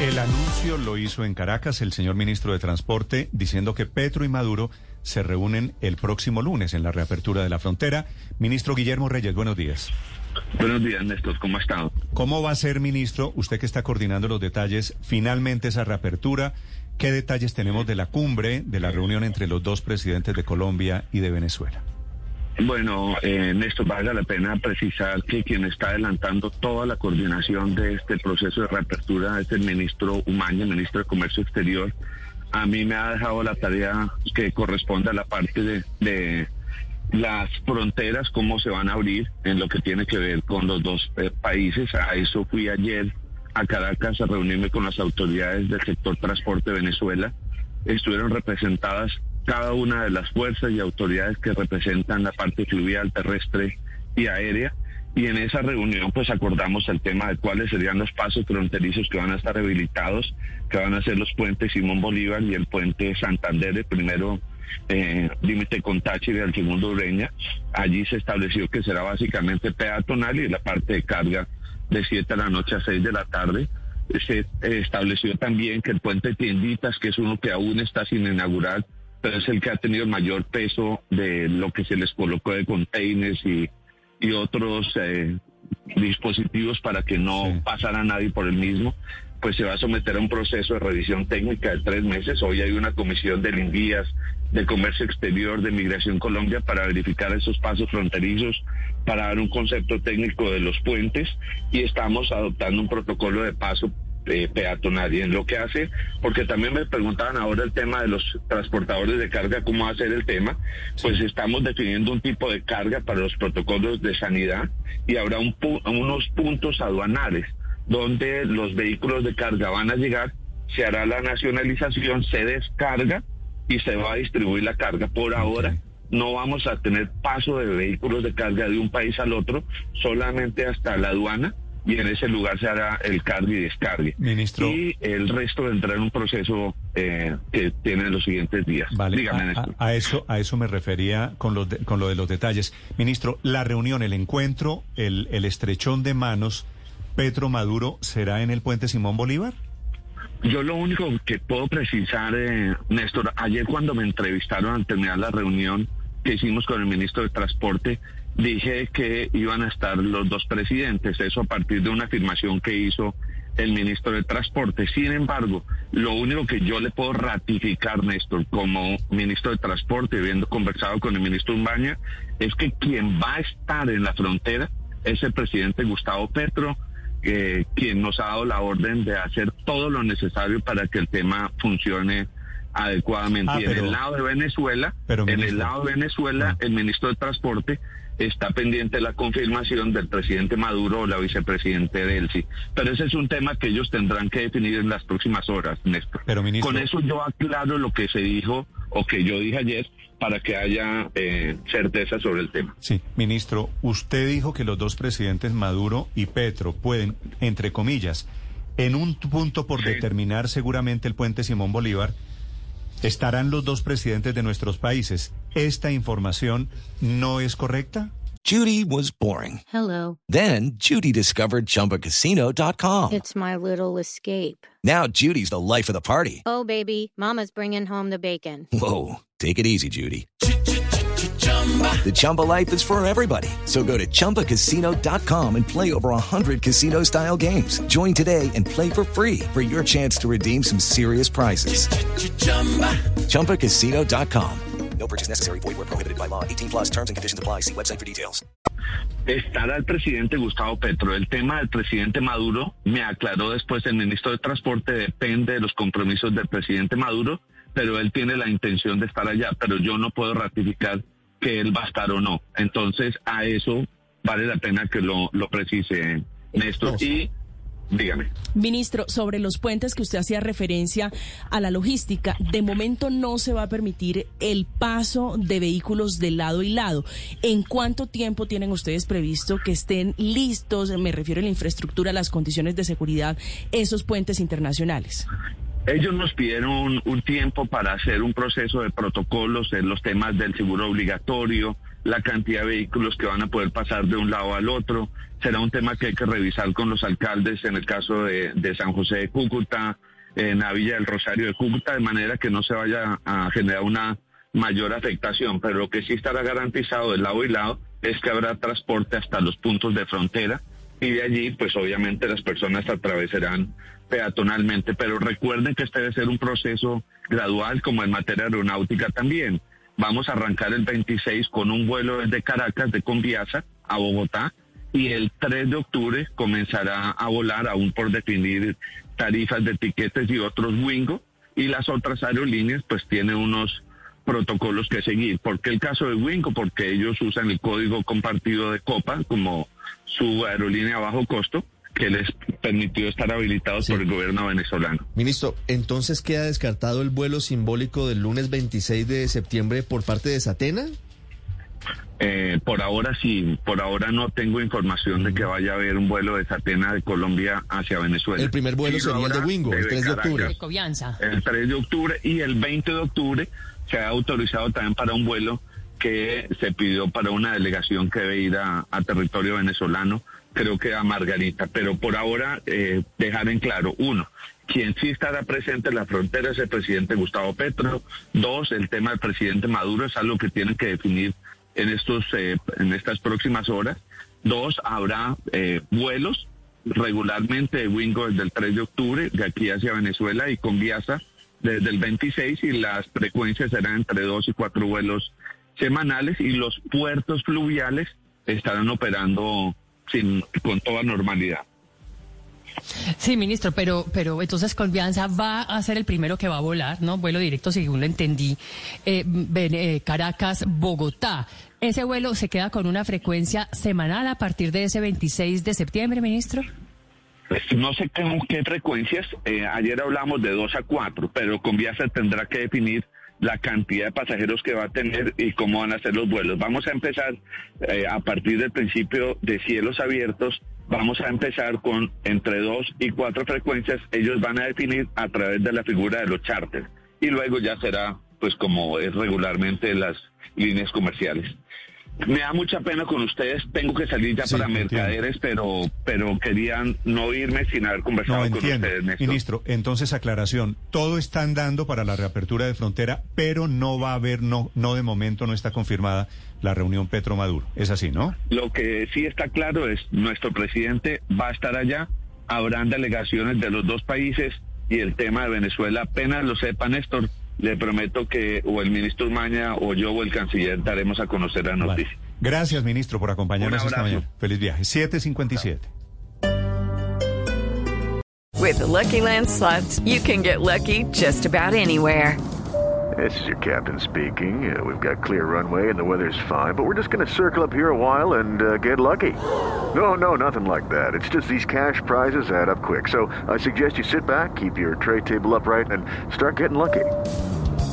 El anuncio lo hizo en Caracas el señor ministro de Transporte diciendo que Petro y Maduro se reúnen el próximo lunes en la reapertura de la frontera. Ministro Guillermo Reyes, buenos días. Buenos días, Néstor. ¿Cómo ha estado? ¿Cómo va a ser, ministro, usted que está coordinando los detalles, finalmente esa reapertura? ¿Qué detalles tenemos de la cumbre, de la reunión entre los dos presidentes de Colombia y de Venezuela? Bueno, eh, Néstor, valga la pena precisar que quien está adelantando toda la coordinación de este proceso de reapertura es el ministro Umaña, ministro de Comercio Exterior. A mí me ha dejado la tarea que corresponde a la parte de, de las fronteras, cómo se van a abrir en lo que tiene que ver con los dos eh, países. A eso fui ayer a Caracas a reunirme con las autoridades del sector transporte de Venezuela. Estuvieron representadas cada una de las fuerzas y autoridades que representan la parte fluvial, terrestre y aérea. Y en esa reunión pues acordamos el tema de cuáles serían los pasos fronterizos que van a estar rehabilitados, que van a ser los puentes Simón Bolívar y el puente Santander, el primero eh, límite con Táchira y el segundo Ureña. Allí se estableció que será básicamente peatonal y la parte de carga de 7 de la noche a 6 de la tarde. Se eh, estableció también que el puente Tienditas, que es uno que aún está sin inaugurar, pero es el que ha tenido el mayor peso de lo que se les colocó de containers y, y otros eh, dispositivos para que no Sí. pasara nadie por el mismo, pues se va a someter a un proceso de revisión técnica de tres meses. Hoy hay una comisión de Lindías, de Comercio Exterior, de Migración Colombia para verificar esos pasos fronterizos, para dar un concepto técnico de los puentes y estamos adoptando un protocolo de paso eh, peatonal y en lo que hace, porque también me preguntaban ahora el tema de los transportadores de carga, cómo va a ser el tema, pues estamos definiendo un tipo de carga para los protocolos de sanidad y habrá un pu- unos puntos aduanales donde los vehículos de carga van a llegar, se hará la nacionalización, se descarga y se va a distribuir la carga. Por ahora no vamos a tener paso de vehículos de carga de un país al otro, solamente hasta la aduana y en ese lugar se hará el cargue y descargue. Ministro. Y el resto vendrá en un proceso eh, que tiene los siguientes días. Vale, Dígame, a, a- a eso, a eso me refería con, los de- con lo de los detalles. Ministro, la reunión, el encuentro, el, el estrechón de manos, Petro Maduro, ¿será en el puente Simón Bolívar? Yo lo único que puedo precisar, eh, Néstor, ayer cuando me entrevistaron al terminar la reunión que hicimos con el ministro de Transporte, dije que iban a estar los dos presidentes, eso a partir de una afirmación que hizo el ministro de Transporte. Sin embargo, lo único que yo le puedo ratificar, Néstor, como ministro de Transporte, habiendo conversado con el ministro Umbaña, es que quien va a estar en la frontera es el presidente Gustavo Petro, eh, quien nos ha dado la orden de hacer todo lo necesario para que el tema funcione adecuadamente. Ah, y en el lado de Venezuela, pero, en el lado de Venezuela, Ah. el ministro de Transporte está pendiente la confirmación del presidente Maduro o la vicepresidente Delcy. Pero ese es un tema que ellos tendrán que definir en las próximas horas, Néstor. Pero, ministro- Con eso yo aclaro lo que se dijo o que yo dije ayer para que haya eh, certeza sobre el tema. Sí, ministro, usted dijo que los dos presidentes Maduro y Petro pueden, entre comillas, en un punto por Sí. determinar seguramente el puente Simón Bolívar, estarán los dos presidentes de nuestros países. ¿Esta información no es correcta? Judy was boring. Hello. Then Judy discovered ChumbaCasino.com. It's my little escape. Now Judy's the life of the party. Oh, baby, Mama's bringing home the bacon. Whoa, take it easy, Judy. The Chumba life is for everybody. So go to ChumbaCasino.com and play over 100 casino style games. Join today and play for free for your chance to redeem some serious prizes. ChumbaCasino.com. No purchase necessary. Void were prohibited by law. 18 plus terms and conditions apply. See website for details. estará el presidente Gustavo Petro. El tema del presidente Maduro, me aclaró después el ministro de Transporte, depende de los compromisos del presidente Maduro, pero él tiene la intención de estar allá, pero yo no puedo ratificar que él va a estar o no. Entonces, a eso vale la pena que lo, lo precise Néstor. Y dígame. Ministro, sobre los puentes que usted hacía referencia a la logística, de momento no se va a permitir el paso de vehículos de lado y lado. ¿En cuánto tiempo tienen ustedes previsto que estén listos, me refiero a la infraestructura, las condiciones de seguridad, esos puentes internacionales? Ellos nos pidieron un tiempo para hacer un proceso de protocolos en los temas del seguro obligatorio, la cantidad de vehículos que van a poder pasar de un lado al otro. Será un tema que hay que revisar con los alcaldes en el caso de, San José de Cúcuta, en la Villa del Rosario de Cúcuta, de manera que no se vaya a generar una mayor afectación. Pero lo que sí estará garantizado de lado y lado es que habrá transporte hasta los puntos de frontera y de allí, pues obviamente las personas atravesarán peatonalmente. Pero recuerden que este debe ser un proceso gradual, como en materia aeronáutica también. Vamos a arrancar el 26 con un vuelo desde Caracas, de Conviasa, a Bogotá, y el 3 de octubre comenzará a volar, aún por definir tarifas de tiquetes y otros Wingo, y las otras aerolíneas pues tienen unos protocolos que seguir. ¿Por qué el caso de Wingo? Porque ellos usan el código compartido de Copa como su aerolínea a bajo costo, que les permitió estar habilitados por el gobierno venezolano. Ministro, entonces queda descartado el vuelo simbólico del lunes 26 de septiembre por parte de Satena. Eh, por ahora sí, por ahora no tengo información de que vaya a haber un vuelo de Satena de Colombia hacia Venezuela. El primer vuelo sería el de Wingo, el 3 de Caracas, octubre. Covianza. El 3 de octubre y el 20 de octubre se ha autorizado también para un vuelo que se pidió para una delegación que debe ir a, a territorio venezolano, creo que a Margarita. Pero por ahora eh, dejar en claro, uno, quien sí estará presente en la frontera es el presidente Gustavo Petro. Dos, el tema del presidente Maduro es algo que tienen que definir en estos eh, en estas próximas horas. Dos, habrá eh, vuelos regularmente de Wingo desde el 3 de octubre, de aquí hacia Venezuela y con Viasa desde el 26 y las frecuencias serán entre dos y cuatro vuelos semanales y los puertos fluviales estarán operando sin con toda normalidad. Sí, ministro, pero, pero entonces Convianza va a ser el primero que va a volar, ¿no? Vuelo directo, según lo entendí, eh, eh, Caracas, Bogotá. ¿Ese vuelo se queda con una frecuencia semanal a partir de ese 26 de septiembre, ministro? Pues no sé con qué frecuencias, eh, ayer hablamos de dos a cuatro, pero con Viasa tendrá que definir la cantidad de pasajeros que va a tener y cómo van a ser los vuelos. Vamos a empezar eh, a partir del principio de cielos abiertos, vamos a empezar con entre dos y cuatro frecuencias, ellos van a definir a través de la figura de los charters y luego ya será pues como es regularmente las líneas comerciales. Me da mucha pena con ustedes, tengo que salir ya Sí, para entiendo. mercaderes, pero pero querían no irme sin haber conversado No con ustedes, Néstor. Ministro, entonces aclaración, todo está andando para la reapertura de frontera, pero no va a haber, no, no de momento no está confirmada la reunión Petro-Maduro. Es así, ¿no? Lo que sí está claro es nuestro presidente va a estar allá, habrán delegaciones de los dos países y el tema de Venezuela apenas lo sepa Néstor, le prometo que o el ministro Maña o yo o el canciller daremos a conocer la Vale. noticia. Gracias, ministro, por acompañarnos Un esta abrazo. mañana. Feliz viaje. 757. With the Lucky Land slots, you can get lucky just about anywhere. This is your captain speaking. Uh, we've got clear runway and the weather's fine, but we're just going to circle up here a while and uh, get lucky. No, no, nothing like that. It's just these cash prizes add up quick. So I suggest you sit back, keep your tray table upright, and start getting lucky.